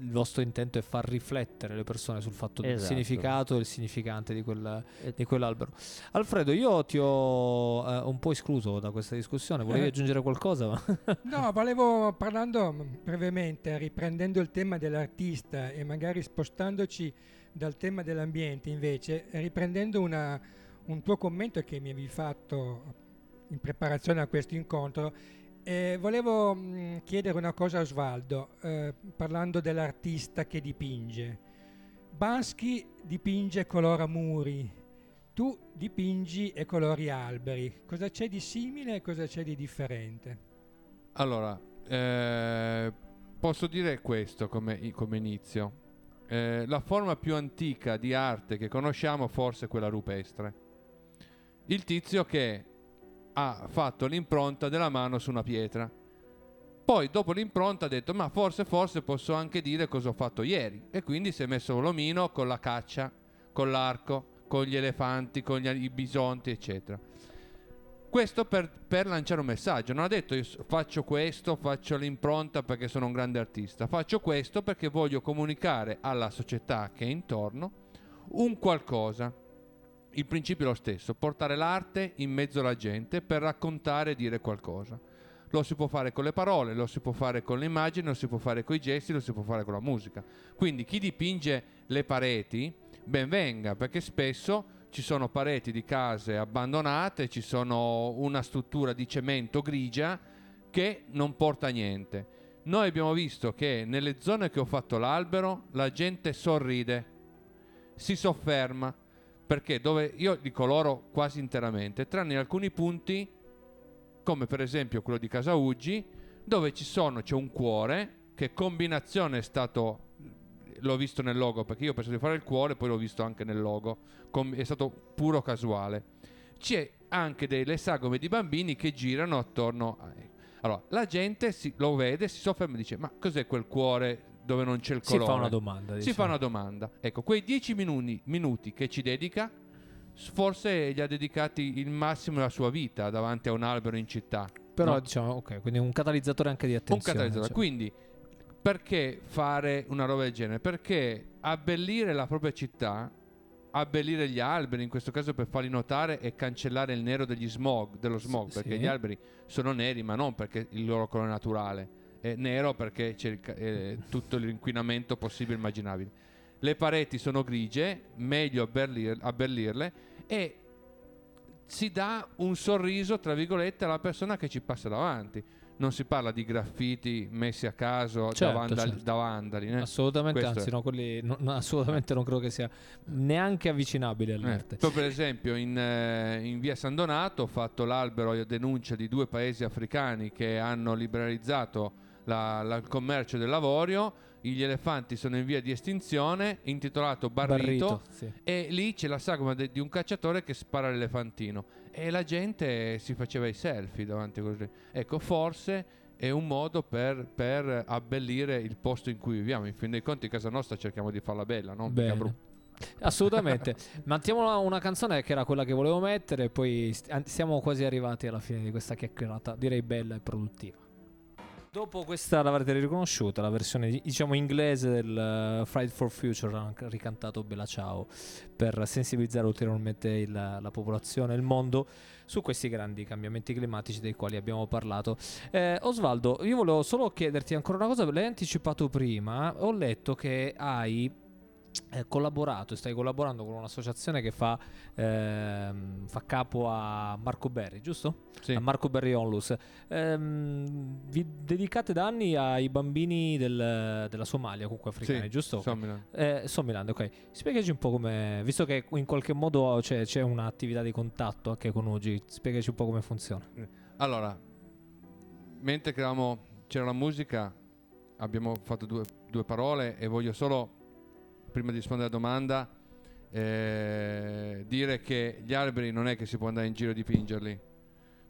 il vostro intento è far riflettere le persone sul fatto del Esatto. significato e il significante di, quel- di quell'albero. Alfredo, io ti ho eh, un po' escluso da questa discussione, volevi Eh. aggiungere qualcosa? No, volevo parlando mm, brevemente, riprendendo il tema dell'artista e magari spostandoci dal tema dell'ambiente invece, riprendendo una- un tuo commento che mi avevi fatto in preparazione a questo incontro, eh, volevo mm, chiedere una cosa a Osvaldo, eh, parlando dell'artista che dipinge. Bansky dipinge e colora muri, tu dipingi e colori alberi. Cosa c'è di simile e cosa c'è di differente? Allora, eh, posso dire questo come, come inizio. Eh, la forma più antica di arte che conosciamo forse è quella rupestre. Il tizio che ha fatto l'impronta della mano su una pietra. Poi dopo l'impronta ha detto ma forse forse posso anche dire cosa ho fatto ieri. E quindi si è messo l'omino con la caccia, con l'arco, con gli elefanti, con gli- i bisonti eccetera. Questo per, per lanciare un messaggio. Non ha detto io faccio questo, faccio l'impronta perché sono un grande artista. Faccio questo perché voglio comunicare alla società che è intorno un qualcosa. Il principio è lo stesso, portare l'arte in mezzo alla gente per raccontare e dire qualcosa. Lo si può fare con le parole, lo si può fare con le immagini, lo si può fare con i gesti, lo si può fare con la musica. Quindi chi dipinge le pareti, ben venga, perché spesso ci sono pareti di case abbandonate, ci sono una struttura di cemento grigia che non porta a niente. Noi abbiamo visto che nelle zone che ho fatto l'albero la gente sorride, si sofferma, perché dove io li coloro quasi interamente, tranne in alcuni punti, come per esempio quello di Casa Uggi, dove ci sono, c'è un cuore, che combinazione è stato l'ho visto nel logo perché io ho pensato di fare il cuore poi l'ho visto anche nel logo com- è stato puro casuale. C'è anche delle sagome di bambini che girano attorno a allora la gente si- lo vede si sofferma e dice ma cos'è quel cuore dove non c'è il Si colore. fa una domanda. Si diciamo. fa una domanda. Ecco, quei 10 minuti, minuti che ci dedica, forse gli ha dedicati il massimo della sua vita davanti a un albero in città. Però no? diciamo, ok, quindi un catalizzatore anche di un attenzione. catalizzatore. diciamo. Quindi, perché fare una roba del genere? Perché abbellire la propria città, abbellire gli alberi, in questo caso per farli notare e cancellare il nero degli smog, dello smog, S- perché sì. gli alberi sono neri, ma non perché il loro colore naturale, è nero perché c'è eh, tutto l'inquinamento possibile e immaginabile. Le pareti sono grigie, meglio abbellir- abbellirle e si dà un sorriso, tra virgolette, alla persona che ci passa davanti. Non si parla di graffiti messi a caso Certo, da, vandali, certo. da vandali. eh. Assolutamente, Questo anzi, no, quelli no- no, assolutamente non credo che sia neanche avvicinabile Eh, all'arte. poi per esempio in, eh, in via San Donato ho fatto l'albero a denuncia di due paesi africani che hanno liberalizzato la- la- il commercio dell'avorio. Gli elefanti sono in via di estinzione, intitolato Barrito, sì. e lì c'è la sagoma de- di un cacciatore che spara l'elefantino e la gente si faceva i selfie davanti a così. Ecco, forse è un modo per, per abbellire il posto in cui viviamo. In fin dei conti, casa nostra cerchiamo di farla bella, no? Mica Bene. brutta. Assolutamente. Mantiamo una, una canzone che era quella che volevo mettere, poi st- siamo quasi arrivati alla fine di questa chiacchierata, direi bella e produttiva. Dopo questa l'avrete riconosciuta, la versione diciamo inglese del uh, Friday for Future, ricantato Bella Ciao per sensibilizzare ulteriormente il- la popolazione, il mondo su questi grandi cambiamenti climatici dei quali abbiamo parlato. Eh, Osvaldo, io volevo solo chiederti ancora una cosa, l'hai anticipato prima, ho letto che hai eh, collaborato e stai collaborando con un'associazione che fa, ehm, fa capo a Marco Berri, giusto? Sì. A Marco Berri Onlus. Ehm, vi dedicate da anni ai bambini del- della Somalia, comunque africani, Sì, giusto? Sommerland. Eh, Somaliland, ok. Spiegaci un po' come, visto che in qualche modo c'è, c'è un'attività di contatto anche con Ugi, spiegaci un po' come funziona. Allora, mentre che eravamo- c'era la musica, abbiamo fatto due, due parole e voglio solo, prima di rispondere alla domanda, eh, dire che gli alberi non è che si può andare in giro a dipingerli.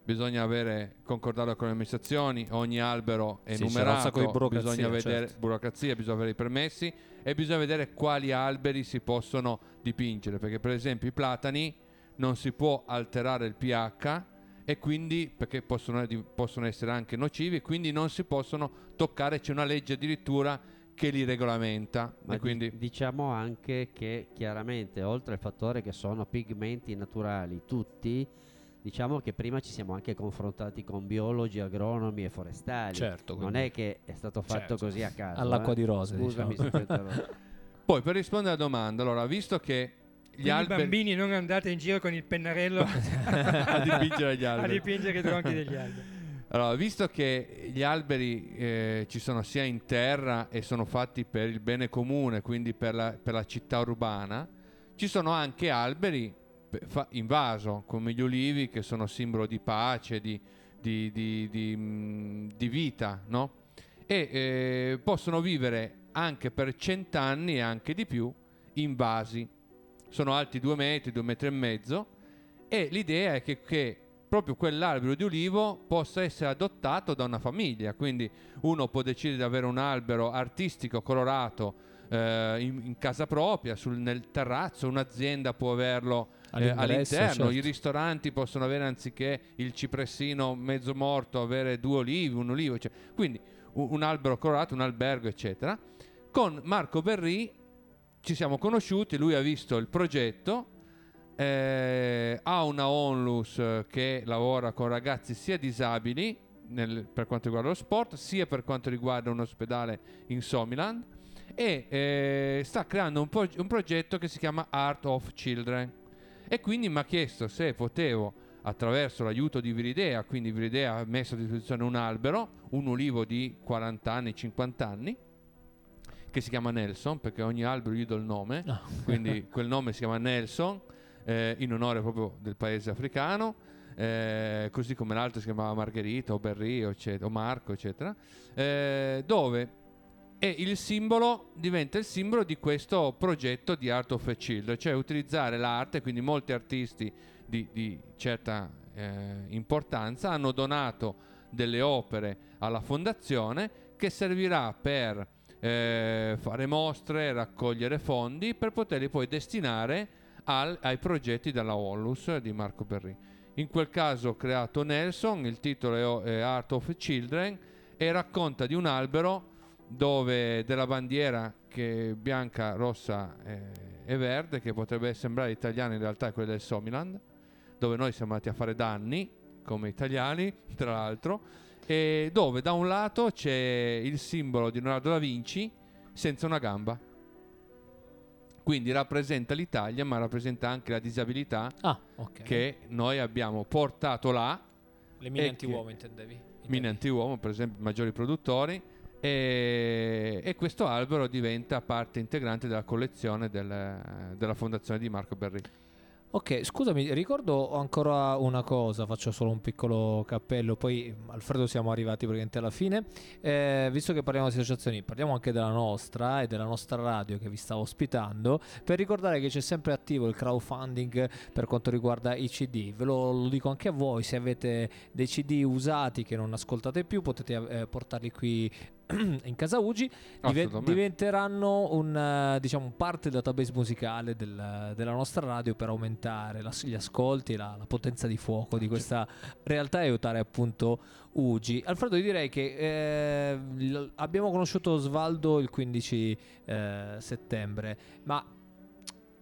Bisogna avere, concordarlo con le amministrazioni, ogni albero è Sì, numerato, bisogna vedere certo. burocrazia, bisogna avere i permessi e bisogna vedere quali alberi si possono dipingere, perché per esempio i platani non si può alterare il pH e quindi perché possono, possono essere anche nocivi quindi non si possono toccare, c'è una legge addirittura che li regolamenta e quindi diciamo anche che chiaramente oltre al fattore che sono pigmenti naturali tutti, diciamo che prima ci siamo anche confrontati con biologi, agronomi e forestali. Certo, Non quindi è che è stato fatto Certo. così a caso. all'acqua eh. di rose, Scusami diciamo. poi per rispondere alla domanda allora visto che gli Quindi alberi bambini non andate in giro con il pennarello a dipingere gli a alberi dipingere i tronchi degli alberi. Allora, visto che gli alberi eh, ci sono sia in terra e sono fatti per il bene comune, quindi per la, per la città urbana, ci sono anche alberi in vaso, come gli olivi, che sono simbolo di pace, di, di- di- di, mm, di vita, no? E eh, possono vivere anche per cent'anni e anche di più in vasi. Sono alti due metri, due metri e mezzo. E l'idea è che, che proprio quell'albero di ulivo possa essere adottato da una famiglia. Quindi uno può decidere di avere un albero artistico colorato eh, in, in casa propria, sul- nel terrazzo, un'azienda può averlo eh, all'interno, certo. i ristoranti possono avere anziché il cipressino mezzo morto, avere due olivi, un olivo, cioè, quindi un, un albero colorato, un albergo, eccetera. Con Marco Berri ci siamo conosciuti, lui ha visto il progetto, eh, ha una onlus che lavora con ragazzi sia disabili nel- per quanto riguarda lo sport, sia per quanto riguarda un ospedale in Somaliland e eh, sta creando un, pro- un progetto che si chiama Art of Children e quindi mi ha chiesto se potevo attraverso l'aiuto di Viridea, quindi Viridea ha messo a disposizione un albero, un ulivo di 40 anni, 50 anni, che si chiama Nelson, perché ogni albero gli do il nome, Ah. quindi quel nome si chiama Nelson, eh, in onore proprio del paese africano, eh, così come l'altro si chiamava Margherita o Berri o, eccetera, o Marco, eccetera, eh, dove e il simbolo diventa il simbolo di questo progetto di Art of a Children, cioè utilizzare l'arte, quindi molti artisti di, di certa eh, importanza hanno donato delle opere alla fondazione che servirà per eh, fare mostre, raccogliere fondi per poterli poi destinare al- ai progetti della Onlus di Marco Berri. In quel caso ho creato Nelson, il titolo è Art of Children e racconta di un albero dove della bandiera che è bianca, rossa e, e verde, che potrebbe sembrare italiana, in realtà è quella del Somaliland, dove noi siamo andati a fare danni come italiani, tra l'altro, e dove da un lato c'è il simbolo di Leonardo da Vinci senza una gamba. Quindi rappresenta l'Italia, ma rappresenta anche la disabilità Ah, ok. che noi abbiamo portato là Le mine anti-uomo che- intendevi? mine Intendevi. anti-uomo, per esempio, maggiori produttori. E, e questo albero diventa parte integrante della collezione del- della fondazione di Marco Berri. Ok, scusami, ricordo ancora una cosa, faccio solo un piccolo cappello, poi Alfredo siamo arrivati praticamente alla fine. Eh, visto che parliamo di associazioni, parliamo anche della nostra e della nostra radio che vi sta ospitando, per ricordare che c'è sempre attivo il crowdfunding per quanto riguarda i CD. Ve lo, lo dico anche a voi, se avete dei CD usati che non ascoltate più, potete eh, portarli qui in casa Ugi Assolutamente. diventeranno un, eh, diciamo, parte del database musicale del- della nostra radio per aumentare la- gli ascolti e la, la potenza di fuoco di questa realtà e aiutare appunto Ugi. Alfredo, io direi che eh, l- abbiamo conosciuto Osvaldo il 15 eh, settembre, ma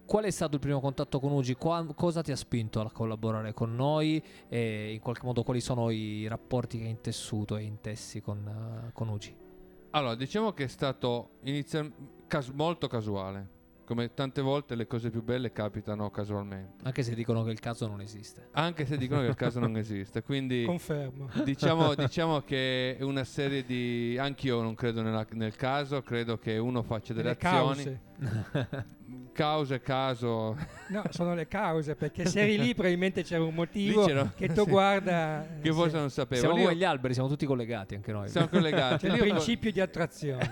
qual è stato il primo contatto con Ugi? Qua- cosa ti ha spinto a collaborare con noi e in qualche modo quali sono i rapporti che hai intessuto e intessi con, eh, con Ugi? Allora, diciamo che è stato inizial- cas- molto casuale. Come tante volte le cose più belle capitano casualmente. Anche se dicono che il caso non esiste. Anche se dicono che il caso non esiste. Quindi Confermo. diciamo, diciamo che è una serie di... Anch'io non credo nella- nel caso, credo che uno faccia delle Le azioni. cause. Cause, caso. No, sono le cause, perché se eri lì probabilmente c'era un motivo c'era- che tu guarda... che forse sì. non sapevo. Siamo Lì come gli alberi, siamo tutti collegati anche noi. siamo collegati. C'è il principio di attrazione.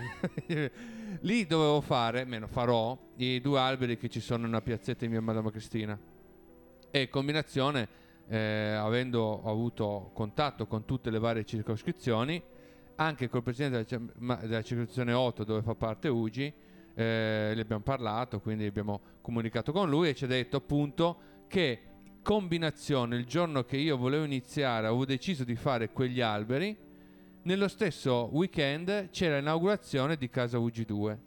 Lì dovevo fare, meno farò, i due alberi che ci sono nella piazzetta in via Madama Cristina. E in combinazione, eh, avendo avuto contatto con tutte le varie circoscrizioni, anche col presidente della, della circoscrizione 8 dove fa parte Ugi, eh, gli abbiamo parlato, quindi abbiamo comunicato con lui e ci ha detto appunto che combinazione il giorno che io volevo iniziare, avevo deciso di fare quegli alberi, nello stesso weekend c'era l'inaugurazione di Casa UG2.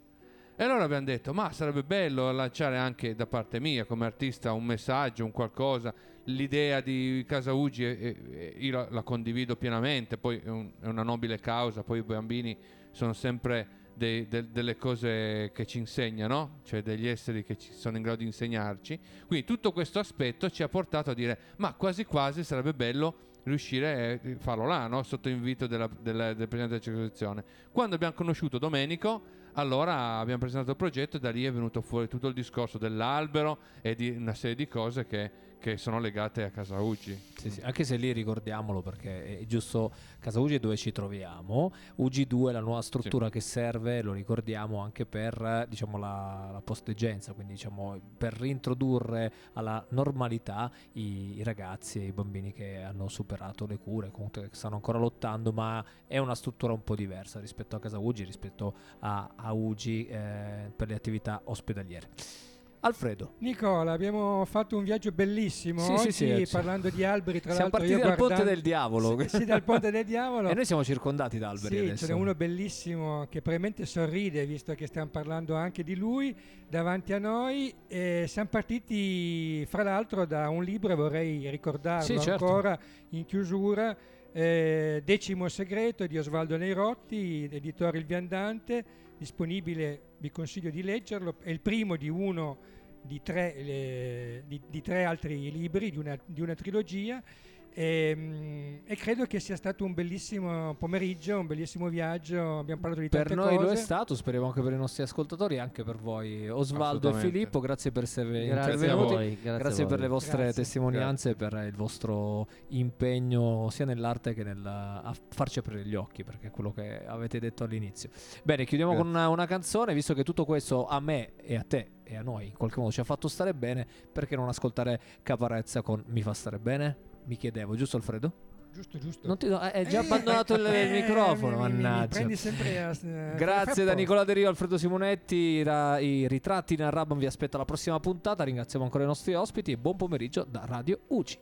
E allora abbiamo detto, ma sarebbe bello lanciare anche da parte mia come artista un messaggio, un qualcosa. L'idea di Casa Ugi eh, eh, io la, la condivido pienamente, poi è, un- è una nobile causa, poi i bambini sono sempre dei- del- delle cose che ci insegnano, cioè degli esseri che sono in grado di insegnarci. Quindi tutto questo aspetto ci ha portato a dire, ma quasi quasi sarebbe bello riuscire a farlo là, no? sotto invito della- della- del Presidente della Circoscrizione. Quando abbiamo conosciuto Domenico, allora abbiamo presentato il progetto e da lì è venuto fuori tutto il discorso dell'albero e di una serie di cose che, che sono legate a Casa Ugi. Sì, sì, Anche se lì ricordiamolo perché è giusto Casa Ugi è dove ci troviamo. UG2 è la nuova struttura che serve, lo ricordiamo anche per diciamo, la, la posteggenza, quindi diciamo, per reintrodurre alla normalità i, i ragazzi e i bambini che hanno superato le cure, comunque che stanno ancora lottando, ma è una struttura un po' diversa rispetto a Casa Ugi, rispetto a, a Ugi eh, per le attività ospedaliere. Alfredo. Nicola, abbiamo fatto un viaggio bellissimo Sì, sì, oggi sì, oggi. parlando di alberi, tra Siamo l'altro partiti dal ponte guardando- del diavolo. Sì, sì, dal ponte del diavolo. E noi siamo circondati da alberi Sì, adesso. ce n'è uno bellissimo che probabilmente sorride visto che stiamo parlando anche di lui davanti a noi. E siamo partiti fra l'altro da un libro, vorrei ricordarlo Sì, certo. ancora in chiusura, eh, Decimo segreto di Osvaldo Neirotti, editore Il Viandante, disponibile, vi consiglio di leggerlo, è il primo di uno di tre, le- di- di tre altri libri, di una, di una trilogia. E, mm, e credo che sia stato un bellissimo pomeriggio, un bellissimo viaggio. Abbiamo parlato di Per tante noi cose. lo è stato, speriamo anche per i nostri ascoltatori e anche per voi Osvaldo e. Filippo, grazie per essere Grazie intervenuti. voi. Grazie, Grazie, per le vostre Grazie. testimonianze e per il vostro impegno sia nell'arte che nel a farci aprire gli occhi, perché è quello che avete detto all'inizio. Bene, chiudiamo con una, una canzone, visto che tutto questo a me e a te e a noi in qualche modo ci ha fatto stare bene, perché non ascoltare Caparezza con Mi fa stare bene? Mi chiedevo, giusto Alfredo? Giusto, giusto. Non ti do- eh, hai già Eh, abbandonato il, il eh, microfono, mi- mi- mi mannaggia. a- eh, Grazie da. Nicola De Rio, Alfredo Simonetti, i, ra- i ritratti in Arabam vi aspetta la prossima puntata, ringraziamo ancora i nostri ospiti e buon pomeriggio da Radio UCI.